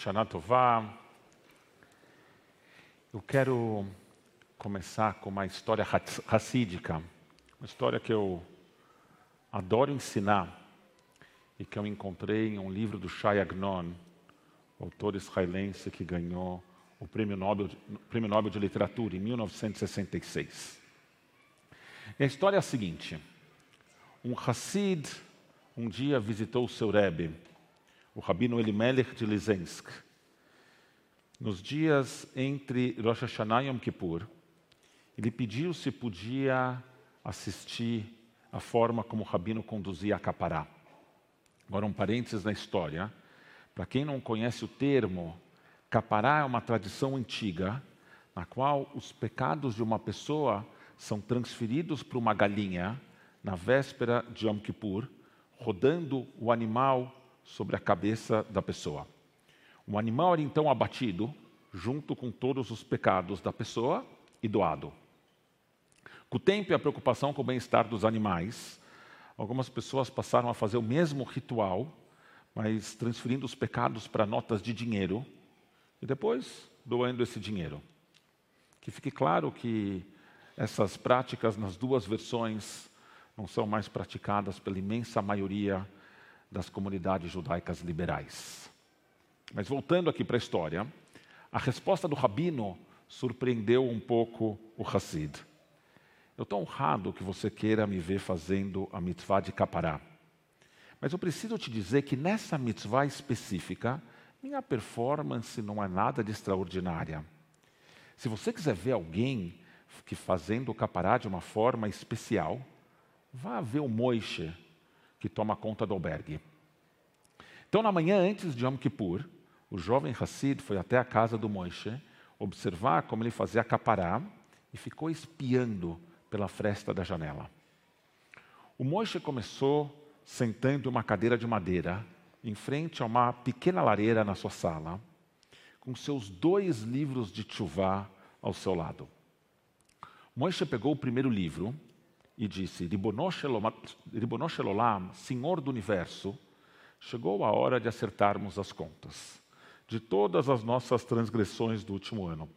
Shana Tová. Eu quero começar com uma história racídica, uma história que eu adoro ensinar e que eu encontrei em um livro do Shai Agnon, autor israelense que ganhou o Prêmio Nobel, Prêmio Nobel de Literatura em 1966. E a história é a seguinte: um Hassid um dia visitou o seu Rebbe, o Rabino Elimelech de Lizensk. Nos dias entre Rosh Hashanah e Yom Kippur, ele pediu se podia assistir a forma como o Rabino conduzia a Capará. Agora, um parênteses na história. Para quem não conhece o termo, Capará é uma tradição antiga na qual os pecados de uma pessoa são transferidos para uma galinha na véspera de Yom Kippur, rodando o animal sobre a cabeça da pessoa. O animal era então abatido, junto com todos os pecados da pessoa, e doado. Com o tempo e a preocupação com o bem-estar dos animais, algumas pessoas passaram a fazer o mesmo ritual, mas transferindo os pecados para notas de dinheiro e depois doando esse dinheiro. Que fique claro que essas práticas nas duas versões não são mais praticadas pela imensa maioria das comunidades judaicas liberais. Mas voltando aqui para a história, a resposta do rabino surpreendeu um pouco o Hassid. Eu estou honrado que você queira me ver fazendo a mitzvah de Capará. Mas eu preciso te dizer que nessa mitzvah específica, minha performance não é nada de extraordinária. Se você quiser ver alguém que fazendo o capará de uma forma especial, vá ver o Moishe, que toma conta do albergue. Então, na manhã antes de Yom Kippur, o jovem Hassid foi até a casa do Moishe observar como ele fazia capará e ficou espiando pela fresta da janela. O Moishe começou sentando em uma cadeira de madeira, em frente a uma pequena lareira na sua sala, com seus dois livros de chuvá ao seu lado. Moishe pegou o primeiro livro e disse: Ribonosh Elolam, Senhor do Universo, chegou a hora de acertarmos as contas de todas as nossas transgressões do último ano,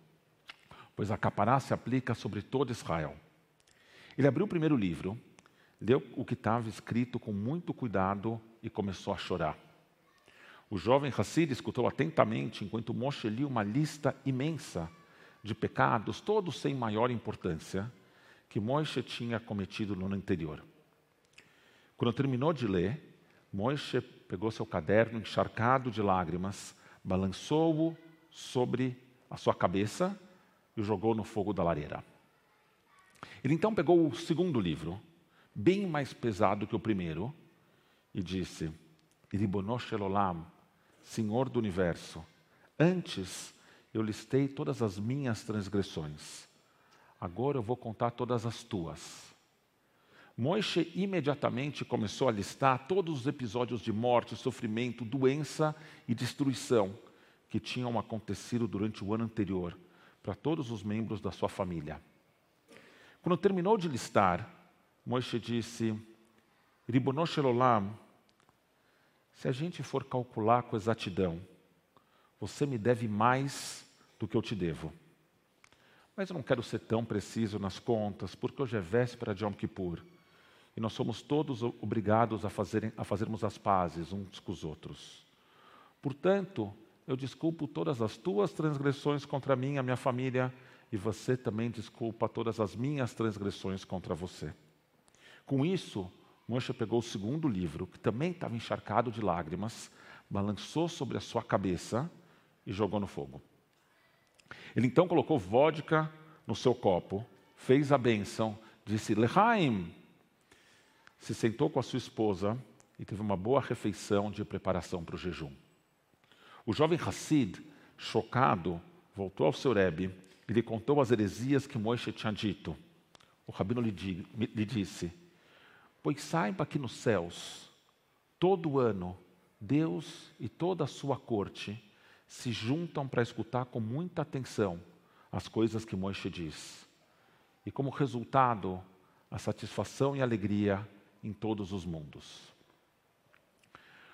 pois a capará se aplica sobre todo Israel. Ele abriu o primeiro livro, leu o que estava escrito com muito cuidado e começou a chorar. O jovem Hassid escutou atentamente enquanto Moshe lia uma lista imensa de pecados, todos sem maior importância, que Moisés tinha cometido no ano anterior. Quando terminou de ler, Moisés pegou seu caderno encharcado de lágrimas, balançou-o sobre a sua cabeça e o jogou no fogo da lareira. Ele então pegou o segundo livro, bem mais pesado que o primeiro, e disse: Iribonosh Elolam, Senhor do universo, antes eu listei todas as minhas transgressões Agora eu vou contar todas as tuas. Moisés imediatamente começou a listar todos os episódios de morte, sofrimento, doença e destruição que tinham acontecido durante o ano anterior para todos os membros da sua família. Quando terminou de listar, Moisés disse: Ribonosh Elolam, se a gente for calcular com exatidão, você me deve mais do que eu te devo. Mas eu não quero ser tão preciso nas contas, porque hoje é véspera de Yom Kippur. E nós somos todos obrigados a, fazerem, a fazermos as pazes uns com os outros. Portanto, eu desculpo todas as tuas transgressões contra mim e a minha família, e você também desculpa todas as minhas transgressões contra você. Com isso, Moshe pegou o segundo livro, que também estava encharcado de lágrimas, balançou sobre a sua cabeça e jogou no fogo. Ele então colocou vodka no seu copo, fez a bênção, disse Lehaim, se sentou com a sua esposa e teve uma boa refeição de preparação para o jejum. O jovem Hassid, chocado, voltou ao seu Rebbe e lhe contou as heresias que Moisés tinha dito. O rabino lhe, disse: Pois saiba que nos céus, todo ano, Deus e toda a sua corte se juntam para escutar com muita atenção as coisas que Moisés diz. E como resultado, a satisfação e alegria em todos os mundos.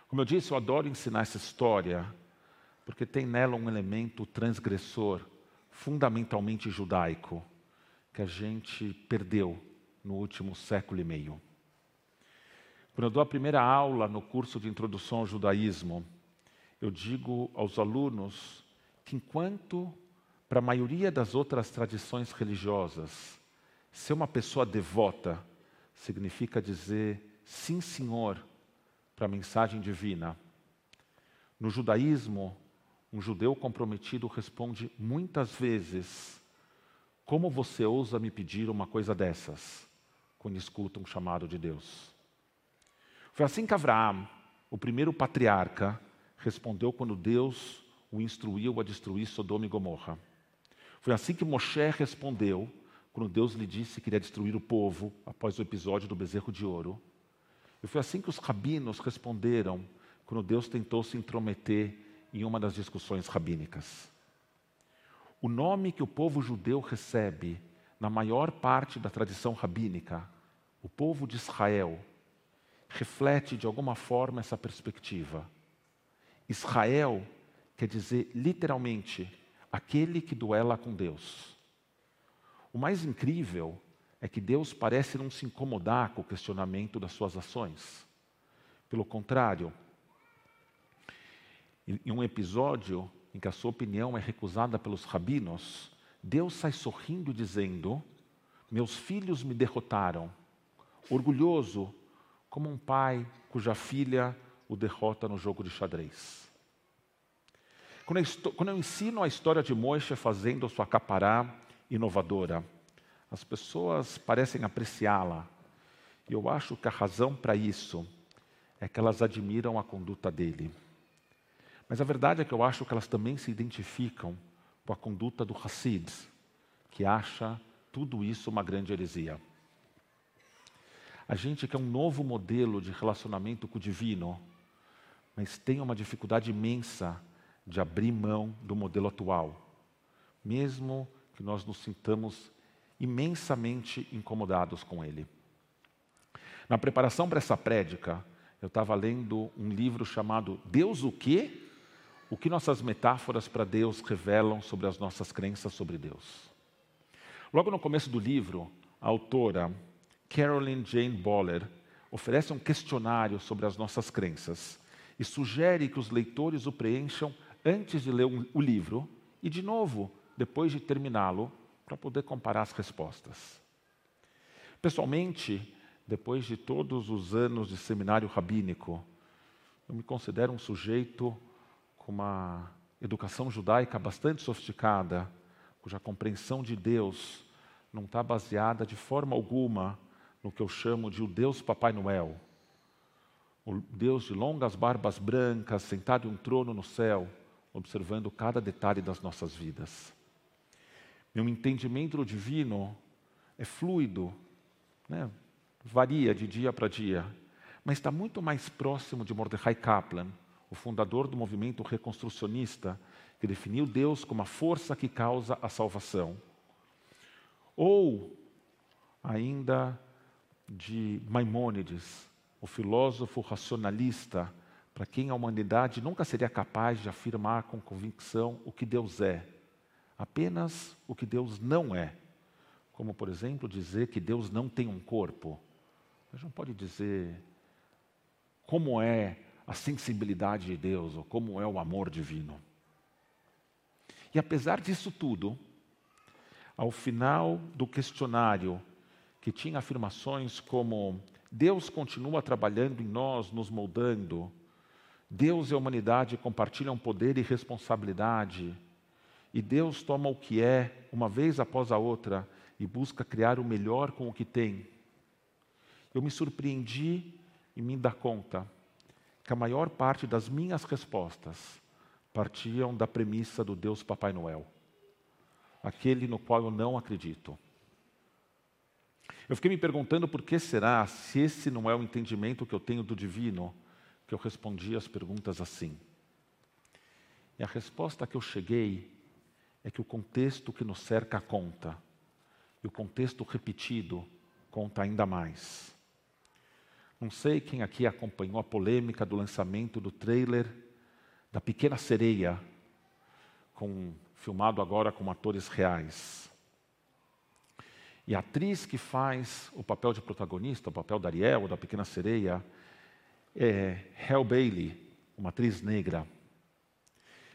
Como eu disse, eu adoro ensinar essa história porque tem nela um elemento transgressor, fundamentalmente judaico, que a gente perdeu no último século e meio. Quando eu dou a primeira aula no curso de introdução ao judaísmo, eu digo aos alunos que enquanto para a maioria das outras tradições religiosas, ser uma pessoa devota significa dizer sim, senhor, para a mensagem divina. No judaísmo, um judeu comprometido responde muitas vezes: Como você ousa me pedir uma coisa dessas? Quando escuta um chamado de Deus. Foi assim que Abraão, o primeiro patriarca, respondeu quando Deus o instruiu a destruir Sodoma e Gomorra. Foi assim que Moshe respondeu quando Deus lhe disse que iria destruir o povo após o episódio do bezerro de ouro. E foi assim que os rabinos responderam quando Deus tentou se intrometer em uma das discussões rabínicas. O nome que o povo judeu recebe na maior parte da tradição rabínica, o povo de Israel, reflete de alguma forma essa perspectiva. Israel quer dizer literalmente aquele que duela com Deus. O mais incrível é que Deus parece não se incomodar com o questionamento das suas ações. Pelo contrário, em um episódio em que a sua opinião é recusada pelos rabinos, Deus sai sorrindo dizendo: Meus filhos me derrotaram, orgulhoso como um pai cuja filha o derrota no jogo de xadrez. Quando eu, ensino a história de Moisés fazendo sua capará inovadora, as pessoas parecem apreciá-la. E eu acho que a razão para isso é que elas admiram a conduta dele. Mas a verdade é que eu acho que elas também se identificam com a conduta do Hassid, que acha tudo isso uma grande heresia. A gente quer um novo modelo de relacionamento com o divino, mas tem uma dificuldade imensa de abrir mão do modelo atual, mesmo que nós nos sintamos imensamente incomodados com ele. Na preparação para essa prédica, eu estava lendo um livro chamado Deus o quê? O que nossas metáforas para Deus revelam sobre as nossas crenças sobre Deus. Logo no começo do livro, a autora Carolyn Jane Boller oferece um questionário sobre as nossas crenças e sugere que os leitores o preencham antes de ler o livro e, de novo, depois de terminá-lo, para poder comparar as respostas. Pessoalmente, depois de todos os anos de seminário rabínico, eu me considero um sujeito com uma educação judaica bastante sofisticada, cuja compreensão de Deus não está baseada de forma alguma no que eu chamo de o Deus Papai Noel, o Deus de longas barbas brancas, sentado em um trono no céu, observando cada detalhe das nossas vidas. Meu entendimento divino é fluido, né? varia de dia para dia, mas está muito mais próximo de Mordecai Kaplan, o fundador do movimento reconstrucionista, que definiu Deus como a força que causa a salvação. Ou ainda de Maimônides, o filósofo racionalista, para quem a humanidade nunca seria capaz de afirmar com convicção o que Deus é apenas o que Deus não é. Como, por exemplo, dizer que Deus não tem um corpo. A gente não pode dizer como é a sensibilidade de Deus ou como é o amor divino. E apesar disso tudo, ao final do questionário, que tinha afirmações como Deus continua trabalhando em nós, nos moldando, Deus e a humanidade compartilham poder e responsabilidade, e Deus toma o que é, uma vez após a outra, e busca criar o melhor com o que tem. Eu me surpreendi e me dar conta que a maior parte das minhas respostas partiam da premissa do Deus Papai Noel, aquele no qual eu não acredito. Eu fiquei me perguntando por que será, se esse não é o entendimento que eu tenho do divino, que eu respondi as perguntas assim. E a resposta que eu cheguei é que o contexto que nos cerca conta, e o contexto repetido conta ainda mais. Não sei quem aqui acompanhou a polêmica do lançamento do trailer da Pequena Sereia com, filmado agora com atores reais. E a atriz que faz o papel de protagonista, o papel da Ariel, da Pequena Sereia, é Hel Bailey, uma atriz negra.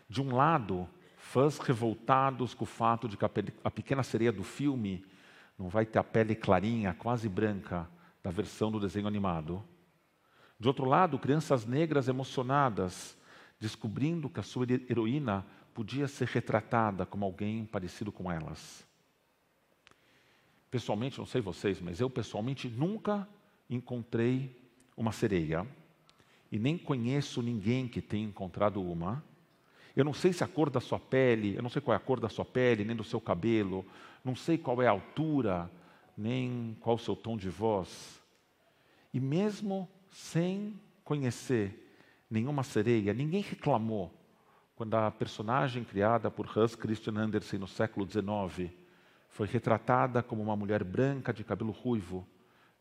De um lado, fãs revoltados com o fato de que a Pequena Sereia do filme não vai ter a pele clarinha, quase branca, da versão do desenho animado. De outro lado, crianças negras emocionadas, descobrindo que a sua heroína podia ser retratada como alguém parecido com elas. Pessoalmente, não sei vocês, mas eu pessoalmente nunca encontrei uma sereia e nem conheço ninguém que tenha encontrado uma. Eu não sei se a cor da sua pele, eu não sei qual é a cor da sua pele, nem do seu cabelo, não sei qual é a altura, nem qual o seu tom de voz. E mesmo sem conhecer nenhuma sereia, ninguém reclamou quando a personagem criada por Hans Christian Andersen no século XIX foi retratada como uma mulher branca de cabelo ruivo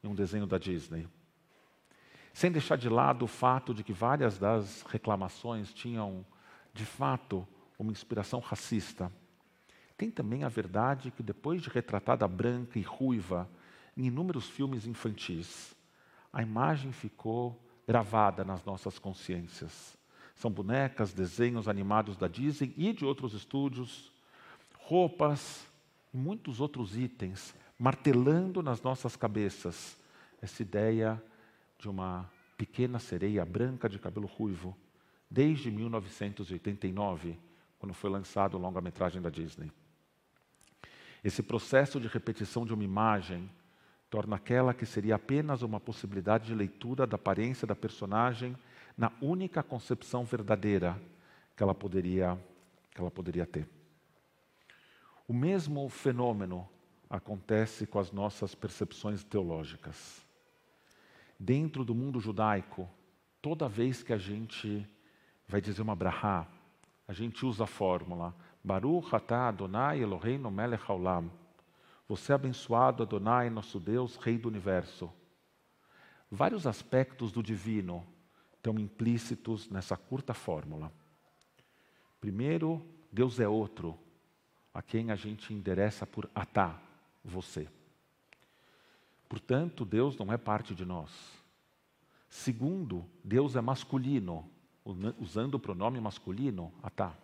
em um desenho da Disney. Sem deixar de lado o fato de que várias das reclamações tinham, de fato, uma inspiração racista. Tem também a verdade que, depois de retratada branca e ruiva em inúmeros filmes infantis, a imagem ficou gravada nas nossas consciências. São bonecas, desenhos animados da Disney e de outros estúdios, roupas e muitos outros itens, martelando nas nossas cabeças essa ideia de uma pequena sereia branca de cabelo ruivo, desde 1989, quando foi lançado o longa-metragem da Disney. Esse processo de repetição de uma imagem torna aquela que seria apenas uma possibilidade de leitura da aparência da personagem na única concepção verdadeira que ela poderia, que ela poderia ter. O mesmo fenômeno acontece com as nossas percepções teológicas. Dentro do mundo judaico, toda vez que a gente vai dizer uma brahá, a gente usa a fórmula Baruch atah Adonai Eloheinu melech haolam você é abençoado, Adonai, nosso Deus, Rei do universo. Vários aspectos do divino estão implícitos nessa curta fórmula. Primeiro, Deus é outro, a quem a gente endereça por atá, você. Portanto, Deus não é parte de nós. Segundo, Deus é masculino, usando o pronome masculino, atá.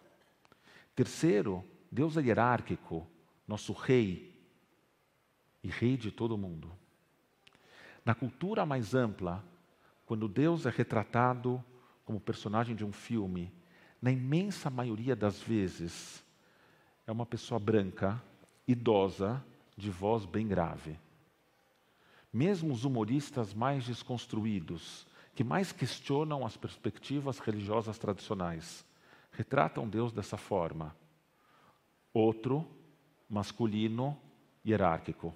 Terceiro, Deus é hierárquico, nosso rei, e rei de todo mundo. Na cultura mais ampla, quando Deus é retratado como personagem de um filme, na imensa maioria das vezes, é uma pessoa branca, idosa, de voz bem grave. Mesmo os humoristas mais desconstruídos, que mais questionam as perspectivas religiosas tradicionais, retratam Deus dessa forma. Outro, masculino, hierárquico.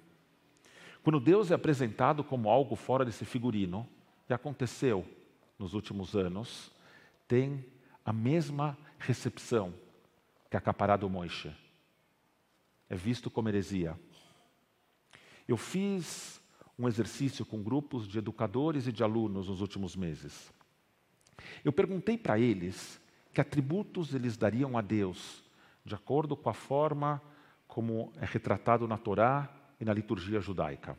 Quando Deus é apresentado como algo fora desse figurino, que aconteceu nos últimos anos, tem a mesma recepção que a capará do Moishe. É visto como heresia. Eu fiz um exercício com grupos de educadores e de alunos nos últimos meses. Eu perguntei para eles que atributos eles dariam a Deus, de acordo com a forma como é retratado na Torá e na liturgia judaica.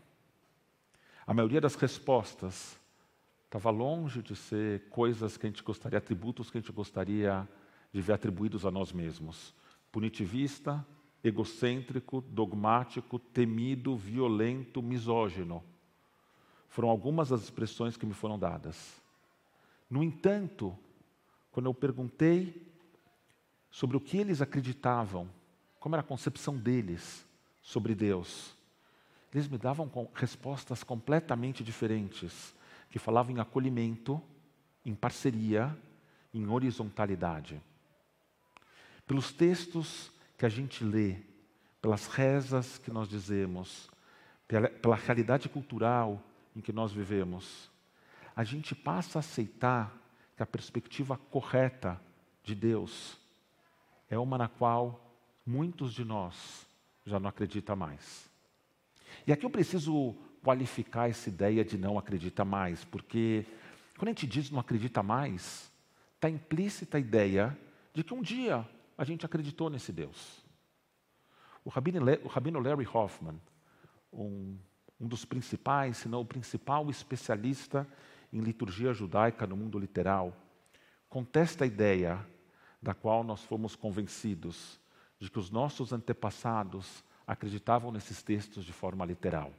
A maioria das respostas estava longe de ser coisas que a gente gostaria, atributos que a gente gostaria de ver atribuídos a nós mesmos. Punitivista, egocêntrico, dogmático, temido, violento, misógino. Foram algumas das expressões que me foram dadas. No entanto, quando eu perguntei sobre o que eles acreditavam, como era a concepção deles sobre Deus, eles me davam respostas completamente diferentes, que falavam em acolhimento, em parceria, em horizontalidade. Pelos textos que a gente lê, pelas rezas que nós dizemos, pela, pela realidade cultural em que nós vivemos, a gente passa a aceitar que a perspectiva correta de Deus é uma na qual muitos de nós já não acreditam mais. E aqui eu preciso qualificar essa ideia de não acredita mais, porque quando a gente diz não acredita mais, está implícita a ideia de que um dia a gente acreditou nesse Deus. O rabino, Larry Hoffman, um, um dos principais, se não o principal especialista em liturgia judaica no mundo literal, contesta a ideia da qual nós fomos convencidos de que os nossos antepassados acreditavam nesses textos de forma literal.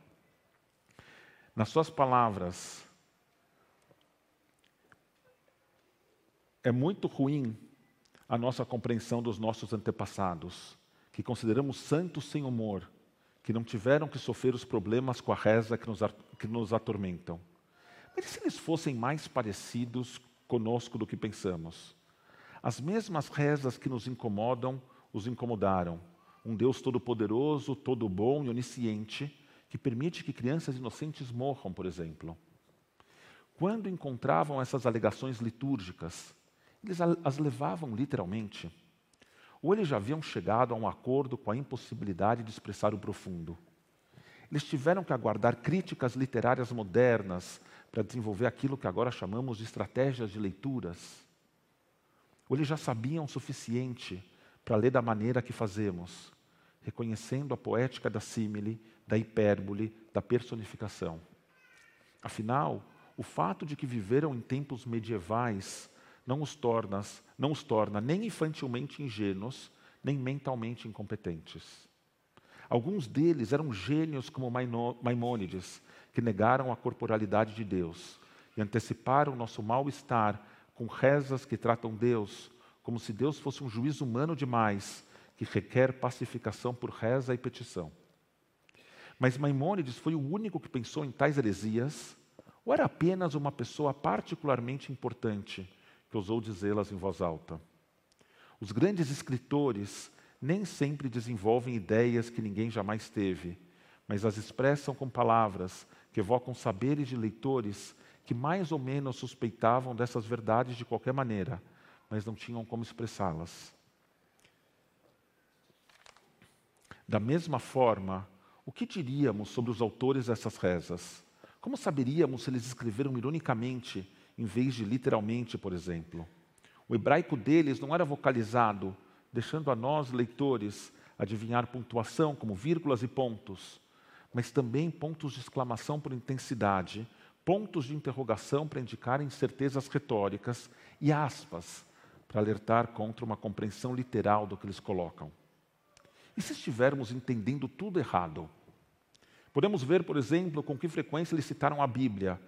Nas suas palavras, é muito ruim a nossa compreensão dos nossos antepassados, que consideramos santos sem humor, que não tiveram que sofrer os problemas com a reza que nos, que nos atormentam. Mas se eles fossem mais parecidos conosco do que pensamos? As mesmas rezas que nos incomodam os incomodaram. Um Deus todo-poderoso, todo bom e onisciente, que permite que crianças inocentes morram, por exemplo. Quando encontravam essas alegações litúrgicas, eles as levavam literalmente ou eles já haviam chegado a um acordo com a impossibilidade de expressar o profundo. Eles tiveram que aguardar críticas literárias modernas para desenvolver aquilo que agora chamamos de estratégias de leituras. Ou eles já sabiam o suficiente para ler da maneira que fazemos, reconhecendo a poética da símile, da hipérbole, da personificação. Afinal, o fato de que viveram em tempos medievais não os, torna, não os torna nem infantilmente ingênuos, nem mentalmente incompetentes. Alguns deles eram gênios como Maimônides, que negaram a corporalidade de Deus e anteciparam nosso mal-estar com rezas que tratam Deus como se Deus fosse um juiz humano demais, que requer pacificação por reza e petição. Mas Maimônides foi o único que pensou em tais heresias, ou era apenas uma pessoa particularmente importante, que ousou dizê-las em voz alta. Os grandes escritores nem sempre desenvolvem ideias que ninguém jamais teve, mas as expressam com palavras que evocam saberes de leitores que mais ou menos suspeitavam dessas verdades de qualquer maneira, mas não tinham como expressá-las. Da mesma forma, o que diríamos sobre os autores dessas rezas? Como saberíamos se eles escreveram ironicamente em vez de literalmente, por exemplo. O hebraico deles não era vocalizado, deixando a nós, leitores, adivinhar pontuação como vírgulas e pontos, mas também pontos de exclamação por intensidade, pontos de interrogação para indicar incertezas retóricas e aspas para alertar contra uma compreensão literal do que eles colocam. E se estivermos entendendo tudo errado? Podemos ver, por exemplo, com que frequência eles citaram a Bíblia,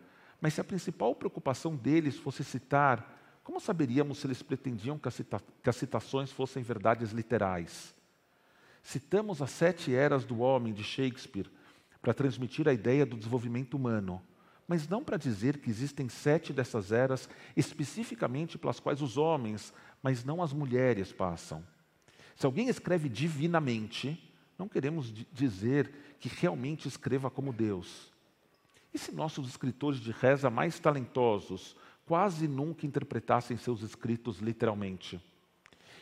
mas se a principal preocupação deles fosse citar, como saberíamos se eles pretendiam que, cita que as citações fossem verdades literais? Citamos as sete eras do homem de Shakespeare para transmitir a ideia do desenvolvimento humano, mas não para dizer que existem sete dessas eras especificamente pelas quais os homens, mas não as mulheres, passam. Se alguém escreve divinamente, não queremos dizer que realmente escreva como Deus. E se nossos escritores de reza mais talentosos quase nunca interpretassem seus escritos literalmente?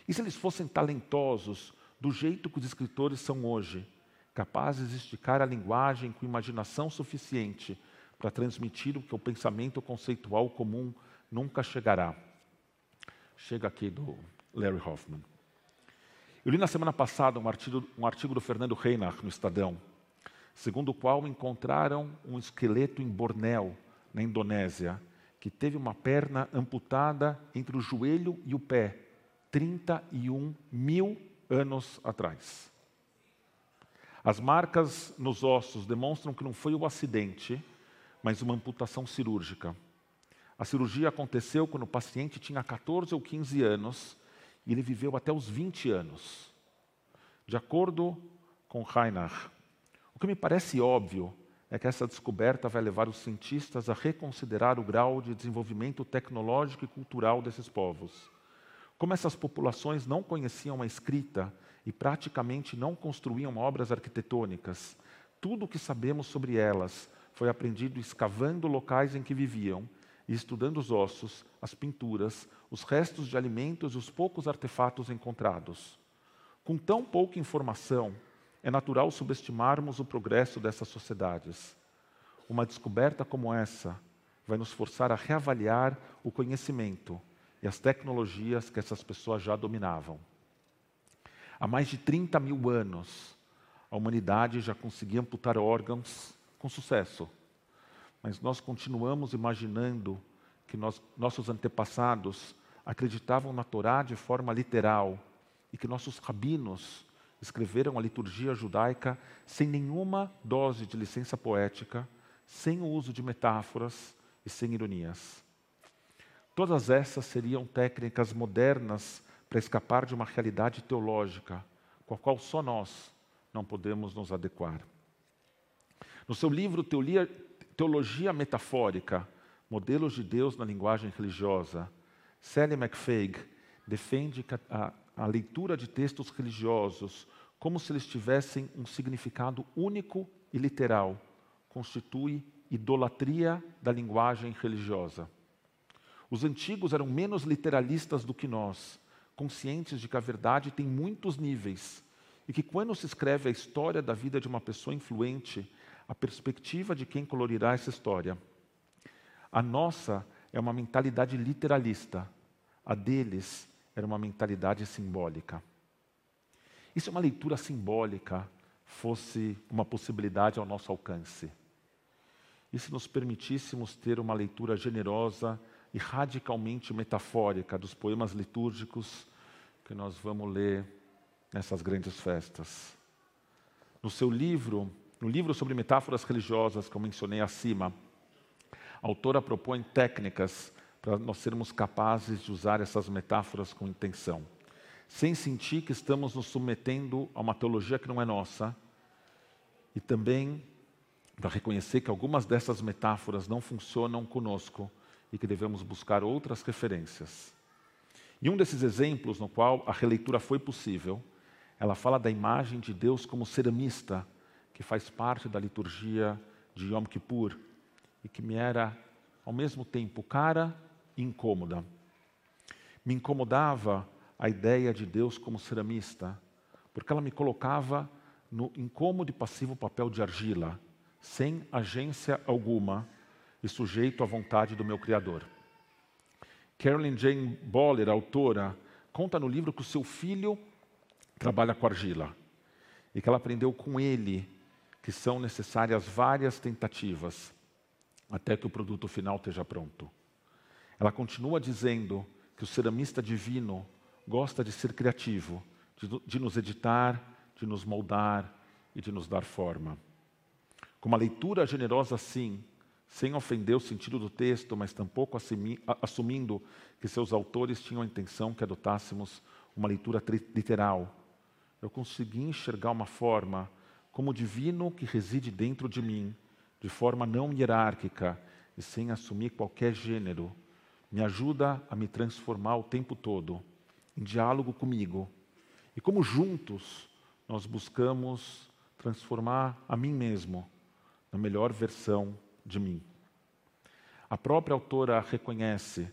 E se eles fossem talentosos do jeito que os escritores são hoje, capazes de esticar a linguagem com imaginação suficiente para transmitir o que o pensamento conceitual comum nunca chegará? Chega aqui do Larry Hoffman. Eu li na semana passada um artigo, um artigo do Fernando Reinach no Estadão, segundo o qual encontraram um esqueleto em Bornéu, na Indonésia, que teve uma perna amputada entre o joelho e o pé, 31 mil anos atrás. As marcas nos ossos demonstram que não foi um acidente, mas uma amputação cirúrgica. A cirurgia aconteceu quando o paciente tinha 14 ou 15 anos e ele viveu até os 20 anos. De acordo com Reinach, o que me parece óbvio é que essa descoberta vai levar os cientistas a reconsiderar o grau de desenvolvimento tecnológico e cultural desses povos. Como essas populações não conheciam a escrita e praticamente não construíam obras arquitetônicas, tudo o que sabemos sobre elas foi aprendido escavando locais em que viviam e estudando os ossos, as pinturas, os restos de alimentos e os poucos artefatos encontrados. Com tão pouca informação, é natural subestimarmos o progresso dessas sociedades. Uma descoberta como essa vai nos forçar a reavaliar o conhecimento e as tecnologias que essas pessoas já dominavam. Há mais de 30 mil anos, a humanidade já conseguia amputar órgãos com sucesso. Mas nós continuamos imaginando que nós, nossos antepassados acreditavam na Torá de forma literal e que nossos rabinos escreveram a liturgia judaica sem nenhuma dose de licença poética, sem o uso de metáforas e sem ironias. Todas essas seriam técnicas modernas para escapar de uma realidade teológica, com a qual só nós não podemos nos adequar. No seu livro Teologia Metafórica, Modelos de Deus na Linguagem Religiosa, Sally McFaig defende a, a leitura de textos religiosos como se eles tivessem um significado único e literal, constitui idolatria da linguagem religiosa. Os antigos eram menos literalistas do que nós, conscientes de que a verdade tem muitos níveis e que quando se escreve a história da vida de uma pessoa influente, a perspectiva de quem colorirá essa história. A nossa é uma mentalidade literalista, a deles era uma mentalidade simbólica. E se uma leitura simbólica fosse uma possibilidade ao nosso alcance? E se nos permitíssemos ter uma leitura generosa e radicalmente metafórica dos poemas litúrgicos que nós vamos ler nessas grandes festas? No seu livro, no livro sobre metáforas religiosas que eu mencionei acima, a autora propõe técnicas para nós sermos capazes de usar essas metáforas com intenção, sem sentir que estamos nos submetendo a uma teologia que não é nossa, e também para reconhecer que algumas dessas metáforas não funcionam conosco e que devemos buscar outras referências. E um desses exemplos no qual a releitura foi possível, ela fala da imagem de Deus como ceramista, que faz parte da liturgia de Yom Kippur e que me era ao mesmo tempo cara incômoda. Me incomodava a ideia de Deus como ceramista, porque ela me colocava no incômodo e passivo papel de argila, sem agência alguma e sujeito à vontade do meu Criador. Carolyn Jane Boller, autora, conta no livro que o seu filho trabalha com argila e que ela aprendeu com ele que são necessárias várias tentativas até que o produto final esteja pronto. Ela continua dizendo que o ceramista divino gosta de ser criativo, de, de nos editar, de nos moldar e de nos dar forma. Com uma leitura generosa assim, sem ofender o sentido do texto, mas tampouco assumindo que seus autores tinham a intenção que adotássemos uma leitura literal, eu consegui enxergar uma forma como divino que reside dentro de mim, de forma não hierárquica e sem assumir qualquer gênero, me ajuda a me transformar o tempo todo em diálogo comigo. E como juntos nós buscamos transformar a mim mesmo na melhor versão de mim. A própria autora reconhece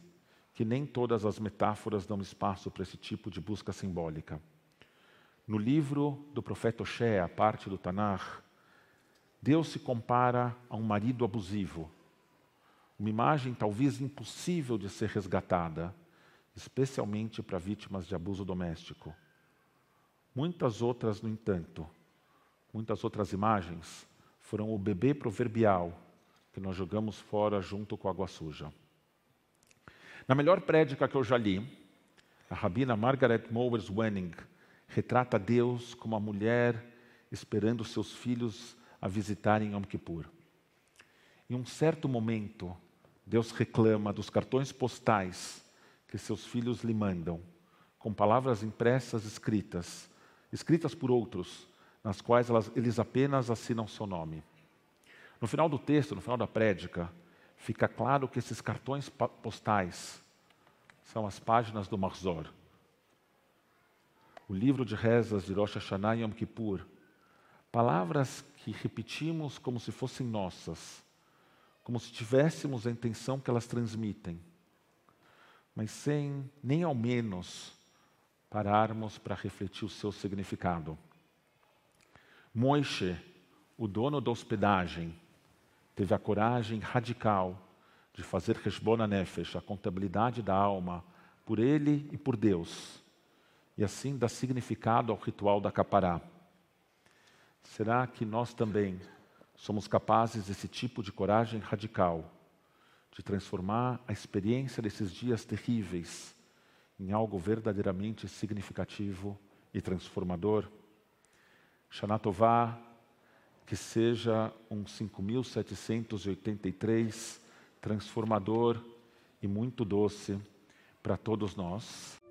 que nem todas as metáforas dão espaço para esse tipo de busca simbólica. No livro do profeta Oshé, a parte do Tanar, Deus se compara a um marido abusivo uma imagem talvez impossível de ser resgatada, especialmente para vítimas de abuso doméstico. Muitas outras, no entanto, muitas outras imagens foram o bebê proverbial que nós jogamos fora junto com a água suja. Na melhor prédica que eu já li, a rabina Margaret Mowers Wenning retrata Deus como a mulher esperando seus filhos a visitarem Yom Kippur. Em um certo momento, Deus reclama dos cartões postais que seus filhos lhe mandam, com palavras impressas escritas, escritas por outros, nas quais elas, eles apenas assinam seu nome. No final do texto, no final da prédica, fica claro que esses cartões postais são as páginas do Marzor. O livro de rezas de Rosh Hashanah e Yom Kippur, palavras que repetimos como se fossem nossas, como se tivéssemos a intenção que elas transmitem, mas sem nem ao menos pararmos para refletir o seu significado. Moishe, o dono da hospedagem, teve a coragem radical de fazer Heshbon Nefesh, a contabilidade da alma, por ele e por Deus. e assim dar significado ao ritual da capará. Será que nós também somos capazes desse tipo de coragem radical, de transformar a experiência desses dias terríveis em algo verdadeiramente significativo e transformador? Shanatová, que seja um 5783 transformador e muito doce para todos nós.